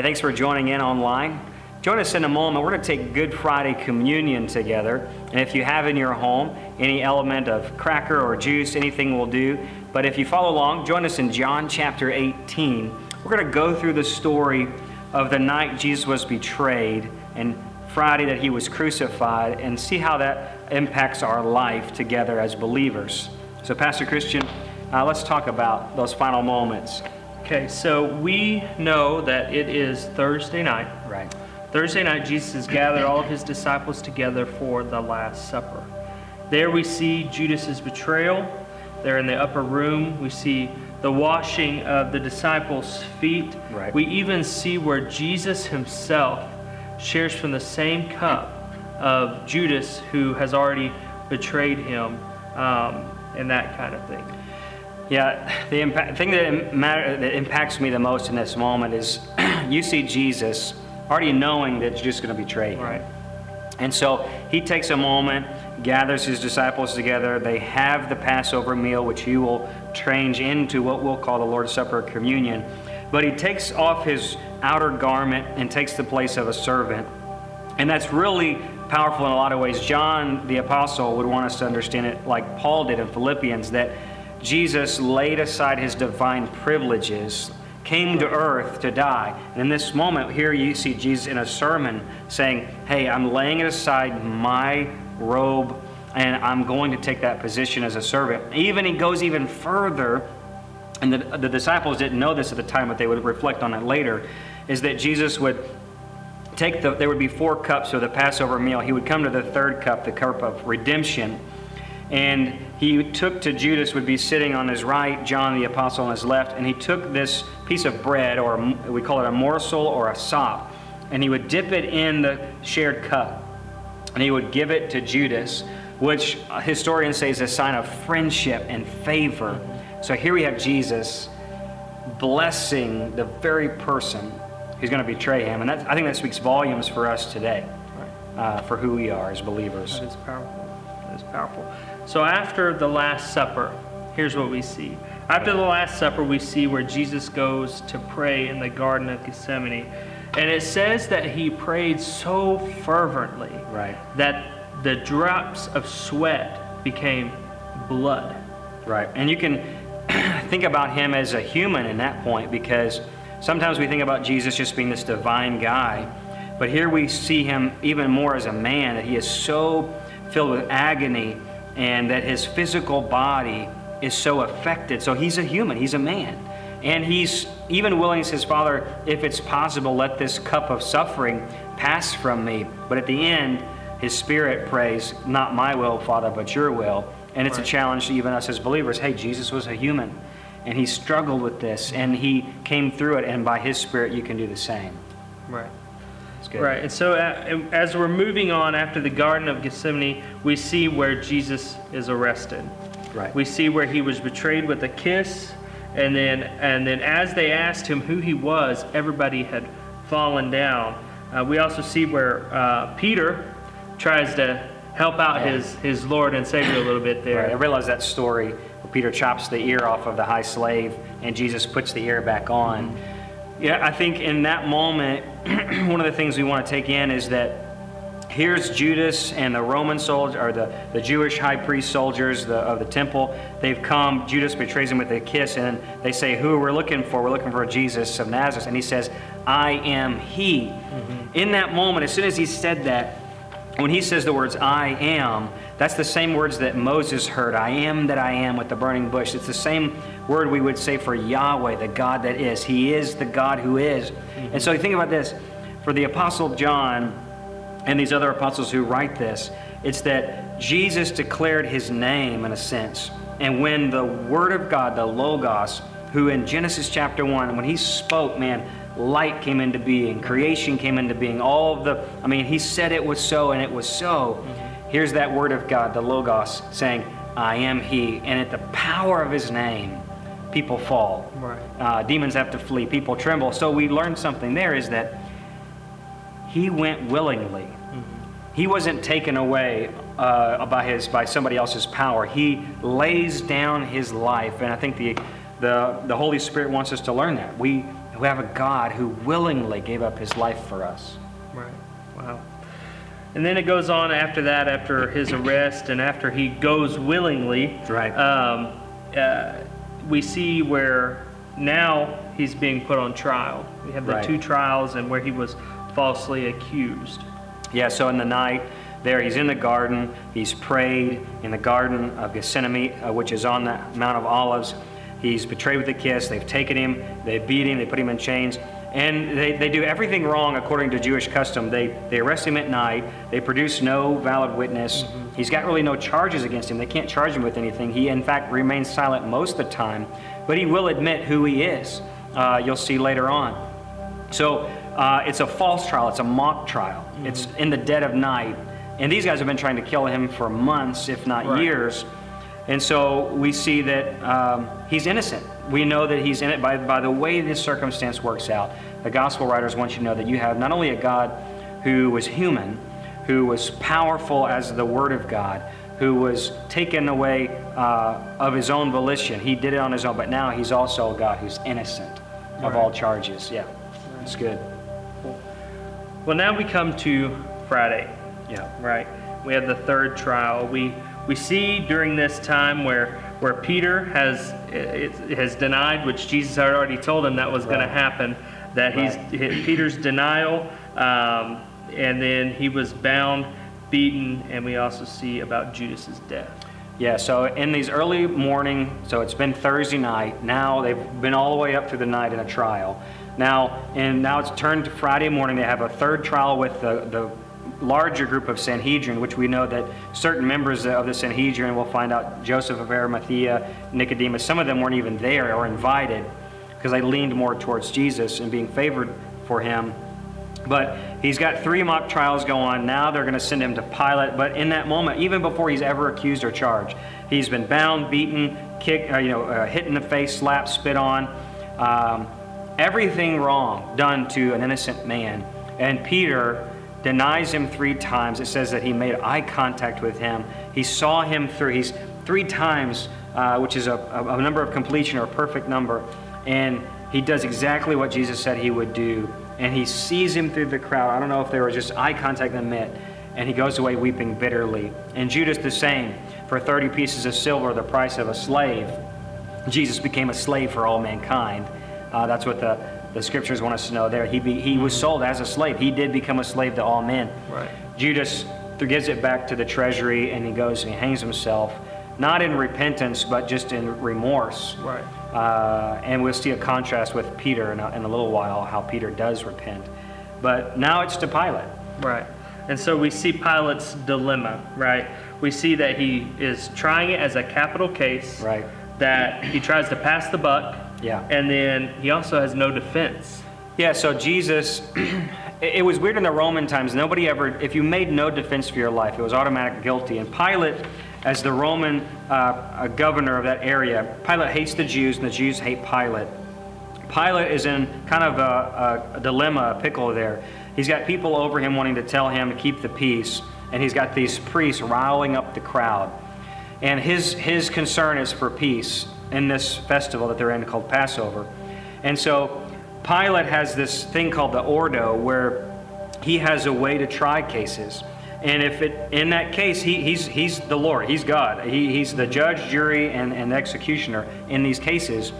Hey, thanks for joining in online. Join us in a moment. We're going to take Good Friday communion together. And if you have in your home any element of cracker or juice, anything will do. But if you follow along, join us in John chapter 18. We're going to go through the story of the night Jesus was betrayed and Friday that he was crucified and see how that impacts our life together as believers. So, Pastor Christian, uh, let's talk about those final moments. Okay, so we know that it is Thursday night. Right. Thursday night, Jesus has gathered all of his disciples together for the Last Supper. There we see Judas's betrayal. There in the upper room, we see the washing of the disciples' feet. Right. We even see where Jesus himself shares from the same cup of Judas, who has already betrayed him, um, and that kind of thing. Yeah, the impact, thing that, matter, that impacts me the most in this moment is you see Jesus already knowing that you're just going to betray him. Right. And so he takes a moment, gathers his disciples together. They have the Passover meal, which he will change into what we'll call the Lord's Supper or communion. But he takes off his outer garment and takes the place of a servant. And that's really powerful in a lot of ways. John, the apostle, would want us to understand it like Paul did in Philippians that Jesus laid aside his divine privileges, came to earth to die. And in this moment, here you see Jesus in a sermon saying, Hey, I'm laying aside my robe and I'm going to take that position as a servant. Even he goes even further, and the, the disciples didn't know this at the time, but they would reflect on it later, is that Jesus would take the, there would be four cups of the Passover meal. He would come to the third cup, the cup of redemption. And he took to Judas, would be sitting on his right, John the apostle on his left, and he took this piece of bread, or we call it a morsel or a sop, and he would dip it in the shared cup. And he would give it to Judas, which historians say is a sign of friendship and favor. So here we have Jesus blessing the very person who's going to betray him. And that, I think that speaks volumes for us today, uh, for who we are as believers. That is powerful. That is powerful. So after the Last Supper, here's what we see. After the Last Supper, we see where Jesus goes to pray in the Garden of Gethsemane. And it says that he prayed so fervently Right. that the drops of sweat became blood. Right. And you can think about him as a human in that point because sometimes we think about Jesus just being this divine guy. But here we see him even more as a man, that he is so filled with agony and that his physical body is so affected. So he's a human, he's a man. And he's even willing, says, his Father, if it's possible, let this cup of suffering pass from me. But at the end, his spirit prays, Not my will, Father, but your will. And it's a challenge to even us as believers. Hey, Jesus was a human, and he struggled with this, and he came through it, and by his spirit, you can do the same. Right. Good. Right. And so uh, as we're moving on after the Garden of Gethsemane, we see where Jesus is arrested. Right. We see where he was betrayed with a kiss, and then and then as they asked him who he was, everybody had fallen down. Uh, we also see where uh, Peter tries to help out Yeah. his his Lord and Savior a little bit there. Right. I realize that story where Peter chops the ear off of the high slave and Jesus puts the ear back on. Yeah, I think in that moment, one of the things we want to take in is that here's Judas and the Roman soldier, or the, the Jewish high priest soldiers the, of the temple. They've come. Judas betrays him with a kiss, and they say, Who we're looking for? We're looking for Jesus of Nazareth. And he says, I am he. Mm-hmm. In that moment, as soon as he said that, when he says the words I am, that's the same words that Moses heard I am that I am with the burning bush. It's the same word we would say for Yahweh, the God that is. He is the God who is. And so you think about this for the Apostle John and these other apostles who write this, it's that Jesus declared his name in a sense. And when the Word of God, the Logos, who in Genesis chapter 1, when he spoke, man, light came into being, creation came into being, all of the, I mean, he said it was so and it was so. Mm-hmm. Here's that Word of God, the Logos, saying, I am He. And at the power of His name, people fall. Right. Uh, demons have to flee, people tremble. So we learned something there is that He went willingly. He wasn't taken away uh, by his by somebody else's power. He lays down his life, and I think the the the Holy Spirit wants us to learn that. We we have a God who willingly gave up his life for us. And then it goes on after that, after his arrest and after he goes willingly. Right. Um, uh, we see where now he's being put on trial. We have the Right. two trials and where he was falsely accused. Yeah, so in the night, there he's in the garden. He's prayed in the Garden of Gethsemane, uh, which is on the Mount of Olives. He's betrayed with a kiss. They've taken him, they beat him, they put him in chains. And they, they do everything wrong according to Jewish custom. They, they arrest him at night. They produce no valid witness. He's got really no charges against him. They can't charge him with anything. He, in fact, remains silent most of the time, but he will admit who he is. Uh, you'll see later on. So uh, it's a false trial, it's a mock trial. It's in the dead of night. And these guys have been trying to kill him for months, if not Right. years. And so we see that um, he's innocent. We know that he's in it by, by the way this circumstance works out. The gospel writers want you to know that you have not only a God who was human, who was powerful as the Word of God, who was taken away uh, of his own volition. He did it on his own, but now he's also a God who's innocent of Right. all charges. Yeah, it's good. Well, now we come to Friday. Yeah. Right. We have the third trial. We we see during this time where where Peter has it, has denied, which Jesus had already told him that was going to happen. That he's Right. Peter's denial, um, and then he was bound, beaten, and we also see about Judas's death. Yeah, so in these early morning, so it's been Thursday night. Now they've been all the way up through the night in a trial. Now, and now it's turned to Friday morning. They have a third trial with the, the larger group of Sanhedrin, which we know that certain members of the Sanhedrin, we'll find out Joseph of Arimathea, Nicodemus, some of them weren't even there or invited because they leaned more towards Jesus and being favored for him. But he's got three mock trials go on. Now they're going to send him to Pilate. But in that moment, even before he's ever accused or charged, he's been bound, beaten, kicked, uh, you know, uh, hit in the face, slapped, spit on. Um, everything wrong done to an innocent man. And Peter denies him three times. It says that he made eye contact with him. He saw him through. He's three times, uh, which is a, a, number of completion or a perfect number. And he does exactly what Jesus said he would do. And he sees him through the crowd. I don't know if there was just eye contact that met. And he goes away weeping bitterly. And Judas the same. For 30 pieces of silver, the price of a slave. Jesus became a slave for all mankind. Uh, that's what the, the scriptures want us to know there. He, be, he was sold as a slave. He did become a slave to all men. Right. Judas gives it back to the treasury and he goes and he hangs himself, not in repentance, but just in remorse. Right. Uh, and we'll see a contrast with Peter in a, in a little while, how Peter does repent. But now it's to Pilate. Right. And so we see Pilate's dilemma, right? We see that he is trying it as a capital case. Right. That he tries to pass the buck. Yeah. And then he also has no defense. Yeah, so Jesus, it was weird in the Roman times. Nobody ever, if you made no defense for your life, it was automatic guilty. And Pilate, as the Roman uh, governor of that area, Pilate hates the Jews and the Jews hate Pilate. Pilate is in kind of a, a, a dilemma, a pickle there. He's got people over him wanting to tell him to keep the peace, and he's got these priests riling up the crowd. And his, his concern is for peace in this festival that they're in called Passover. And so Pilate has this thing called the Ordo where he has a way to try cases. And if it in that case, he, he's, he's the Lord, he's God. He, he's the judge, jury, and, and executioner in these cases.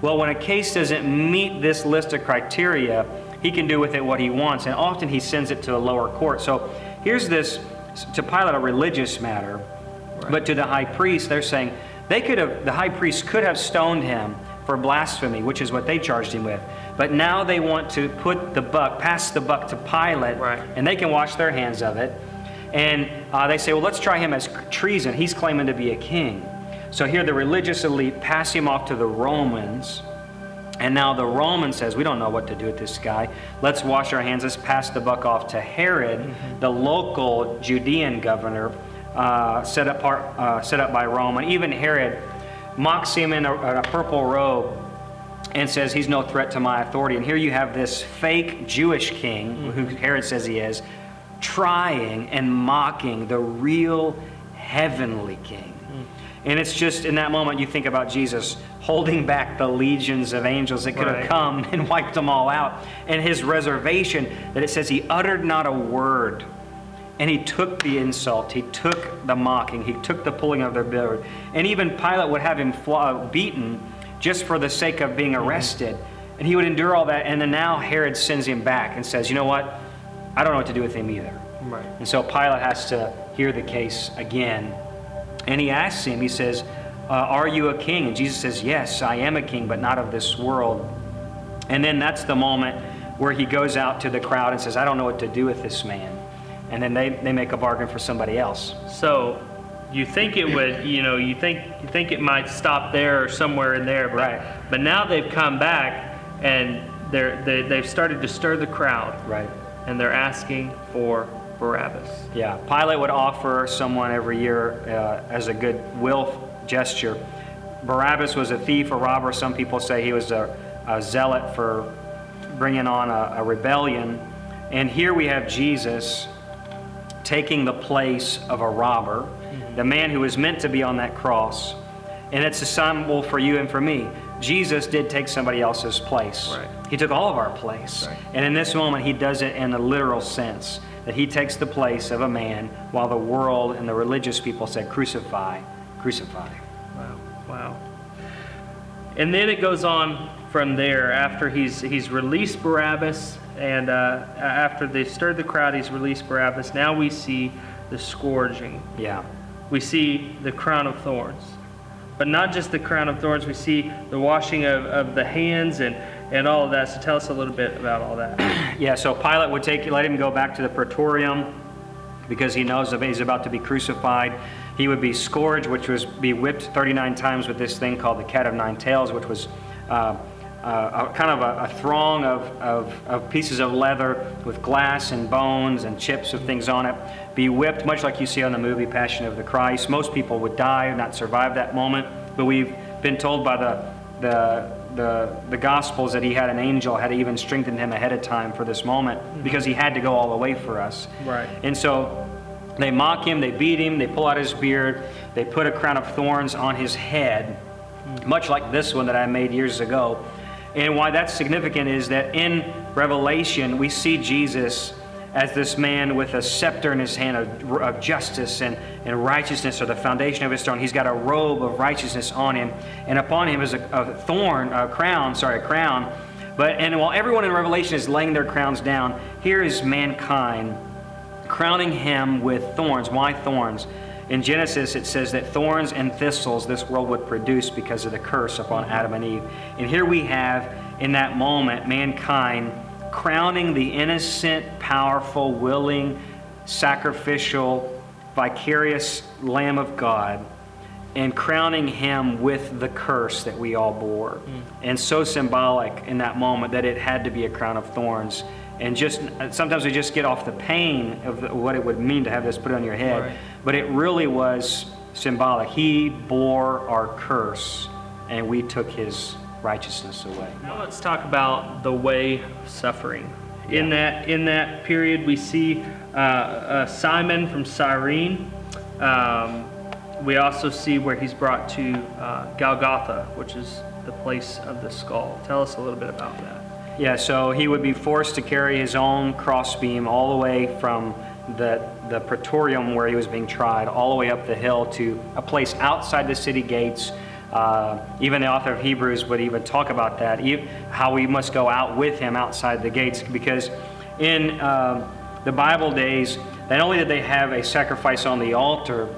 Well, when a case doesn't meet this list of criteria, he can do with it what he wants. And often he sends it to a lower court. So here's this to Pilate a religious matter. But to the high priest, they're saying they could have, the high priest could have stoned him for blasphemy, which is what they charged him with. But now they want to put the buck, pass the buck to Pilate, Right. and they can wash their hands of it. And uh, they say, well, let's try him as treason. He's claiming to be a king. So here the religious elite pass him off to the Romans. And now the Roman says, we don't know what to do with this guy. Let's wash our hands. Let's pass the buck off to Herod, the local Judean governor, uh, set, up part, uh, set up by Rome. And even Herod mocks him in a, a purple robe and says he's no threat to my authority. And here you have this fake Jewish king, who Herod says he is, trying and mocking the real heavenly king. And it's just in that moment you think about Jesus holding back the legions of angels that could Right. have come and wiped them all out. And his reservation that it says he uttered not a word. And he took the insult, he took the mocking, he took the pulling of their beard. And even Pilate would have him fla- beaten just for the sake of being arrested. And he would endure all that. And then now Herod sends him back and says, You know what? I don't know what to do with him either. Right. And so Pilate has to hear the case again. And he asks him, he says, uh, Are you a king? And Jesus says, Yes, I am a king, but not of this world. And then that's the moment where he goes out to the crowd and says, I don't know what to do with this man. And then they, they make a bargain for somebody else. So you think it would, you know, you think you think it might stop there or somewhere in there, but, Right. But now they've come back and they're they, they've started to stir the crowd, Right. and they're asking for Barabbas. Yeah. Pilate would offer someone every year uh, as a goodwill gesture. Barabbas was a thief, a robber. Some people say he was a, a zealot for bringing on a, a rebellion. And here we have Jesus taking the place of a robber, the man who was meant to be on that cross. And it's a symbol for you and for me. Jesus did take somebody else's place. Right. He took all of our place. Right. And in this moment, he does it in a literal sense that he takes the place of a man while the world and the religious people said, Crucify, crucify. Wow. Wow. And then it goes on from there after he's he's released Barabbas, and uh, after they stirred the crowd, he's released Barabbas. Now we see the scourging. Yeah. We see the crown of thorns, but not just the crown of thorns. We see the washing of, of the hands and and all of that. So tell us a little bit about all that. Yeah, so Pilate would take, let him go back to the praetorium because he knows that he's about to be crucified. He would be scourged, which was be whipped 39 times with this thing called the cat of nine tails, which was uh, uh, a, kind of a, a throng of, of, of pieces of leather with glass and bones and chips of things on it. Be whipped, much like you see on the movie Passion of the Christ. Most people would die and not survive that moment, but we've been told by the, the the, the Gospels that he had an angel had even strengthened him ahead of time for this moment because he had to go all the way for us. Right. And so they mock him, they beat him, they pull out his beard, they put a crown of thorns on his head, much like this one that I made years ago. And why that's significant is that in Revelation, we see Jesus as this man with a scepter in his hand of, of justice and, and righteousness, or the foundation of his throne. He's got a robe of righteousness on him, and upon him is a, a thorn, a crown, sorry, a crown. But and while everyone in Revelation is laying their crowns down, here is mankind crowning him with thorns. Why thorns? In Genesis, it says that thorns and thistles this world would produce because of the curse upon Adam and Eve. And here we have, in that moment, mankind crowning the innocent, powerful, willing, sacrificial, vicarious Lamb of God and crowning him with the curse that we all bore. Mm. And so symbolic in that moment that it had to be a crown of thorns. And just sometimes we just get off the pain of what it would mean to have this put on your head. Right. But it really was symbolic. He bore our curse and we took his righteousness away. Now let's talk about the way of suffering. In that in that period, we see uh, uh, Simon from Cyrene. Um, we also see where he's brought to uh, Golgotha, which is the place of the skull. Tell us a little bit about that. Yeah, so he would be forced to carry his own crossbeam all the way from the, the praetorium where he was being tried, all the way up the hill to a place outside the city gates. Uh, even the author of Hebrews would even talk about that, how we must go out with him outside the gates, because in uh, the Bible days, not only did they have a sacrifice on the altar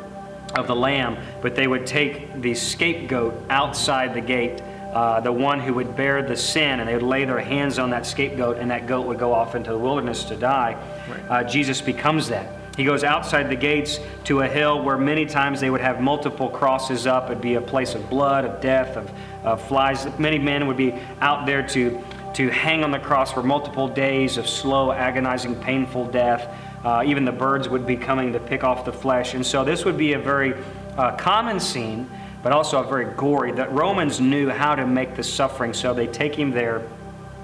of the lamb, but they would take the scapegoat outside the gate uh, the one who would bear the sin, and they would lay their hands on that scapegoat, and that goat would go off into the wilderness to die. Right. Uh, Jesus becomes that. He goes outside the gates to a hill where many times they would have multiple crosses up. It'd be a place of blood, of death, of, of flies. Many men would be out there to, to hang on the cross for multiple days of slow, agonizing, painful death. Uh, even the birds would be coming to pick off the flesh. And so this would be a very uh, common scene but also a very gory. That Romans knew how to make the suffering, so they take him there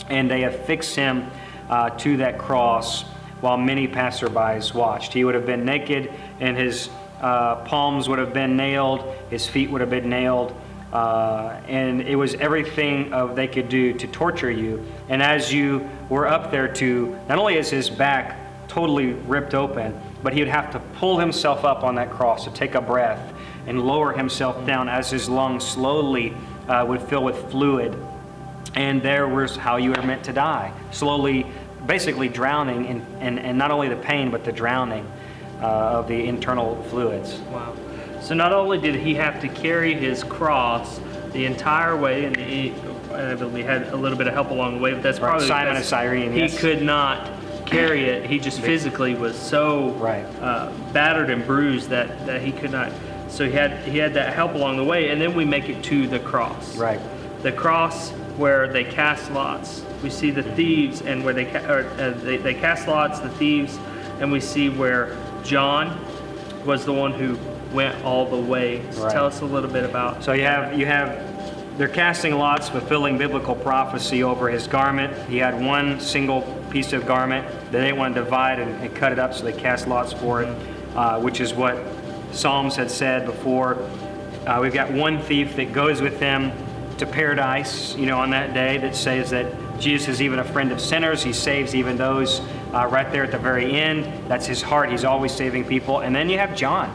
and they affix him uh, to that cross while many passerbys watched. He would have been naked, and his uh, palms would have been nailed, his feet would have been nailed. Uh, and it was everything of they could do to torture you. And as you were up there to, not only is his back totally ripped open, but he would have to pull himself up on that cross to take a breath and lower himself down as his lungs slowly uh, would fill with fluid. And there was how you were meant to die, slowly, basically drowning in, in, in not only the pain, but the drowning uh, of the internal fluids. Wow. So not only did he have to carry his cross the entire way, and he, he had a little bit of help along the way, but that's Right, probably Simon of Cyrene, He yes. could not carry it. He just physically was so Right. uh, battered and bruised that, that he could not. So he had he had that help along the way, and then we make it to the cross. Right. The cross where they cast lots. We see the thieves, and where they ca- or, uh, they, they cast lots, the thieves, and we see where John was the one who went all the way. So Right. Tell us a little bit about. So you have you have they're casting lots, fulfilling biblical prophecy over his garment. He had one single piece of garment. They didn't want to divide and, and cut it up, so they cast lots for it, uh, which is what Psalms had said before. Uh, we've got one thief that goes with them to paradise, you know, on that day that says that Jesus is even a friend of sinners. He saves even those uh, right there at the very end. That's his heart. He's always saving people. And then you have John.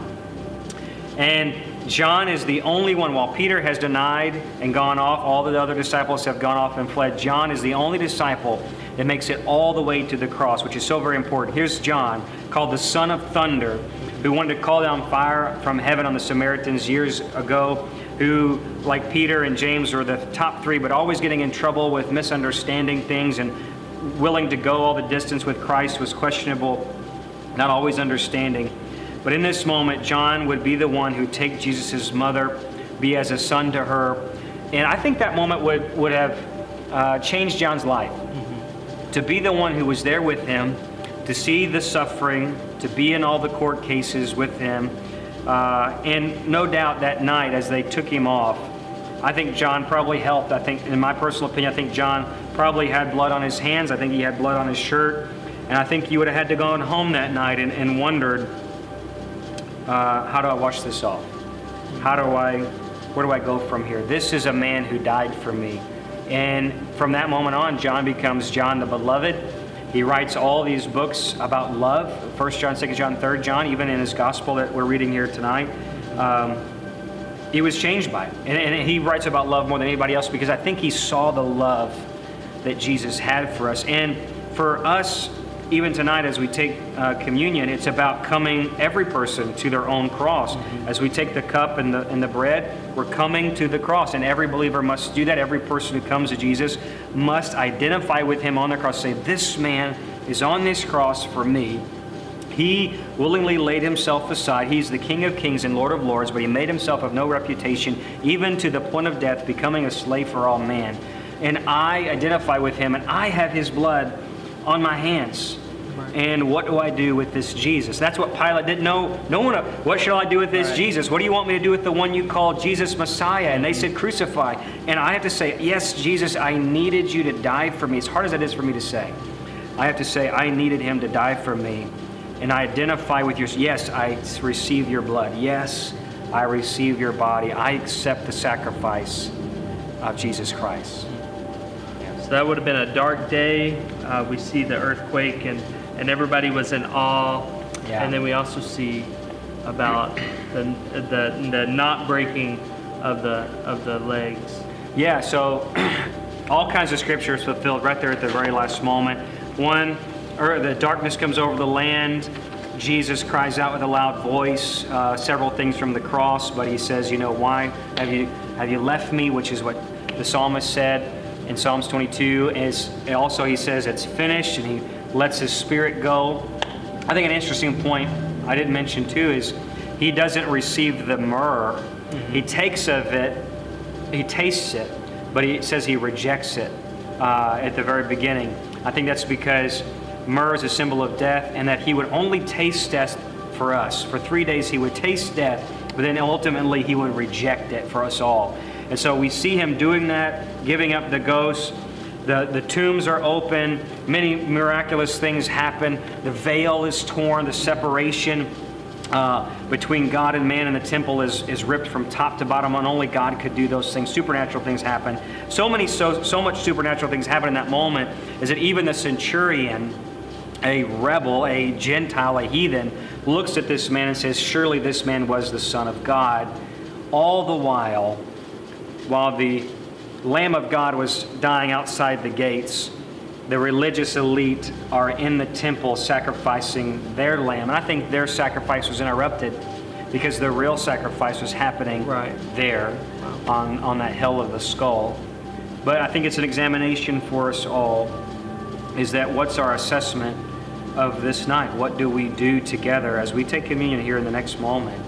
And John is the only one, while Peter has denied and gone off, all the other disciples have gone off and fled. John is the only disciple that makes it all the way to the cross, which is so very important. Here's John, called the Son of Thunder, who wanted to call down fire from heaven on the Samaritans years ago, who, like Peter and James, were the top three, but always getting in trouble with misunderstanding things and willing to go all the distance with Christ was questionable, not always understanding. But in this moment, John would be the one who take Jesus' mother, be as a son to her. And I think that moment would, would have uh, changed John's life. To be the one who was there with him, to see the suffering, to be in all the court cases with him. Uh, and no doubt that night, as they took him off, I think John probably helped. I think, in my personal opinion, I think John probably had blood on his hands. I think he had blood on his shirt. And I think you would have had to go home that night and, and wondered, uh, how do I wash this off? How do I, where do I go from here? This is a man who died for me. And from that moment on, John becomes John the Beloved. He writes all these books about love 1 John, 2 John, 3 John, even in his gospel that we're reading here tonight. Um, he was changed by it. And, and he writes about love more than anybody else because I think he saw the love that Jesus had for us. And for us, even tonight as we take uh, communion, it's about coming, every person, to their own cross. As we take the cup and the, and the bread, we're coming to the cross. And every believer must do that. Every person who comes to Jesus must identify with him on the cross. Say, This man is on this cross for me. He willingly laid himself aside. He's the King of kings and Lord of lords, but he made himself of no reputation, even to the point of death, becoming a slave for all man. And I identify with him, and I have his blood on my hands. And what do I do with this Jesus? That's what Pilate didn't know. No one, what shall I do with this Jesus? What do you want me to do with the one you call Jesus Messiah? And they said, crucify. And I have to say, yes, Jesus, I needed you to die for me. As hard as that is for me to say, I have to say, I needed him to die for me. And I identify with your, yes, I receive your blood. Yes, I receive your body. I accept the sacrifice of Jesus Christ. So that would have been a dark day. Uh, we see the earthquake, and, and everybody was in awe. Yeah. And then we also see about the, the, the not breaking of the, of the legs. Yeah, so all kinds of scriptures fulfilled right there at the very last moment. One, or the darkness comes over the land. Jesus cries out with a loud voice, uh, several things from the cross, but he says, you know, why have you have you left me? Which is what the psalmist said in Psalms 22. Is also he says it's finished, and he lets his spirit go. I think an interesting point I didn't mention too is he doesn't receive the myrrh. He takes of it, he tastes it, but he says he rejects it uh, at the very beginning. I think that's because myrrh is a symbol of death, and that he would only taste death for us. For three days, he would taste death, but then ultimately he would reject it for us all. And so we see him doing that, giving up the ghost. The, the tombs are open. Many miraculous things happen. The veil is torn, the separation uh, between God and man in the temple is, is ripped from top to bottom, and only God could do those things. Supernatural things happen. So many, so, so much supernatural things happen in that moment is that even the centurion, a rebel, a Gentile, a heathen, looks at this man and says, Surely this man was the Son of God. All the while, while the Lamb of God was dying outside the gates, the religious elite are in the temple sacrificing their lamb. And I think their sacrifice was interrupted because the real sacrifice was happening right. there on, on that hill of the skull. But I think it's an examination for us all is that what's our assessment of this night? What do we do together as we take communion here in the next moment?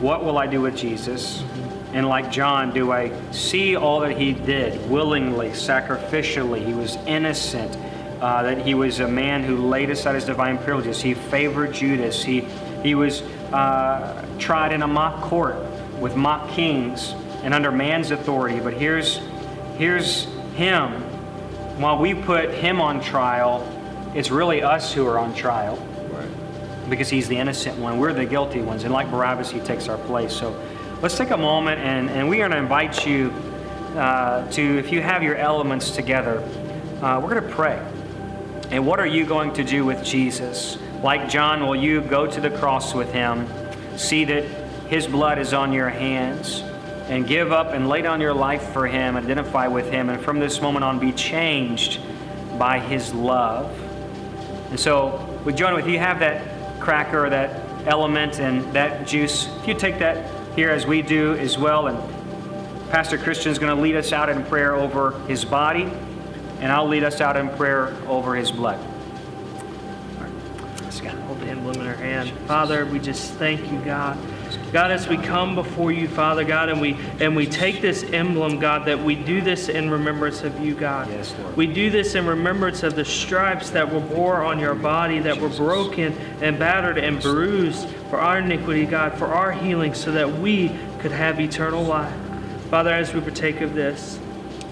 What will I do with Jesus? Mm-hmm. And like John, do I see all that he did willingly, sacrificially? He was innocent, uh, that he was a man who laid aside his divine privileges. He favored Judas. He, he was uh, tried in a mock court with mock kings and under man's authority. But here's, here's him. While we put him on trial, it's really us who are on trial. Because he's the innocent one. We're the guilty ones. And like Barabbas, he takes our place. So let's take a moment and, and we are going to invite you uh, to, if you have your elements together, uh, we're going to pray. And what are you going to do with Jesus? Like John, will you go to the cross with him, see that his blood is on your hands, and give up and lay down your life for him, identify with him, and from this moment on be changed by his love? And so, we John, if you have that cracker that element and that juice. If you take that here as we do as well. And Pastor Christian is going to lead us out in prayer over his body, and I'll lead us out in prayer over his blood. Hold the emblem in our hand. Father, we just thank you, God. God, as we come before you, Father God, and we and we take this emblem, God, that we do this in remembrance of you, God. Yes, Lord. We do this in remembrance of the stripes that were bore on your body, that were broken and battered and bruised for our iniquity, God, for our healing, so that we could have eternal life. Father, as we partake of this,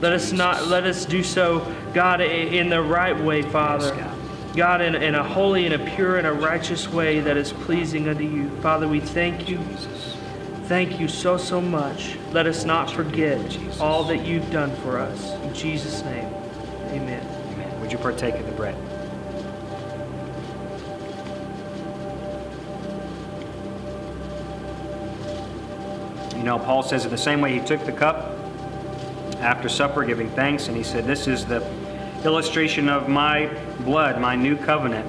let us not let us do so, God, in the right way, Father. God, in, in a holy and a pure and a righteous way that is pleasing unto you. Father, we thank you. Thank you so, so much. Let us not forget all that you've done for us. In Jesus' name, amen. Amen. Would you partake of the bread? Paul says in the same way he took the cup after supper, giving thanks, and he said, This is the illustration of my blood, my new covenant,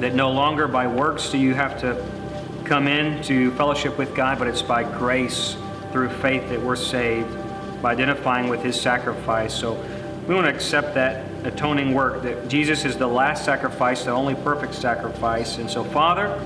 that no longer by works do you have to come in to fellowship with God, but it's by grace through faith that we're saved, by identifying with his sacrifice. So we want to accept that atoning work, that Jesus is the last sacrifice, the only perfect sacrifice. And so, Father,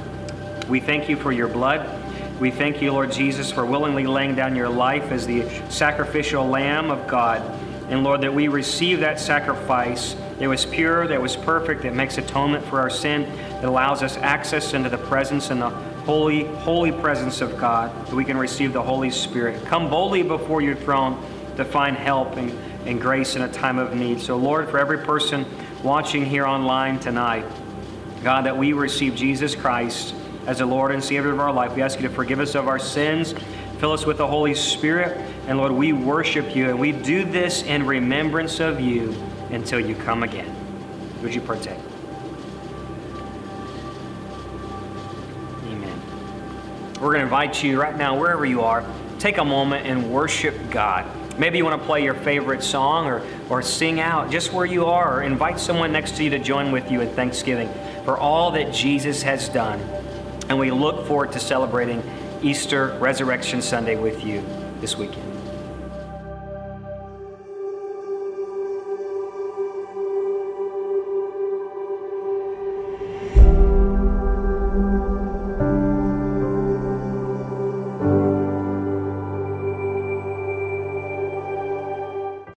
we thank you for your blood. We thank you, Lord Jesus, for willingly laying down your life as the sacrificial lamb of God. And Lord, that we receive that sacrifice that was pure, that was perfect, that makes atonement for our sin, that allows us access into the presence and the holy, holy presence of God, that we can receive the Holy Spirit. Come boldly before your throne to find help and, and grace in a time of need. So, Lord, for every person watching here online tonight, God, that we receive Jesus Christ as the Lord and Savior of our life. We ask you to forgive us of our sins, fill us with the Holy Spirit, and Lord, we worship you, and we do this in remembrance of you until you come again. Would you partake? Amen. We're going to invite you right now, wherever you are, take a moment and worship God. Maybe you want to play your favorite song or, or sing out just where you are, or invite someone next to you to join with you in thanksgiving for all that Jesus has done and we look forward to celebrating Easter Resurrection Sunday with you this weekend.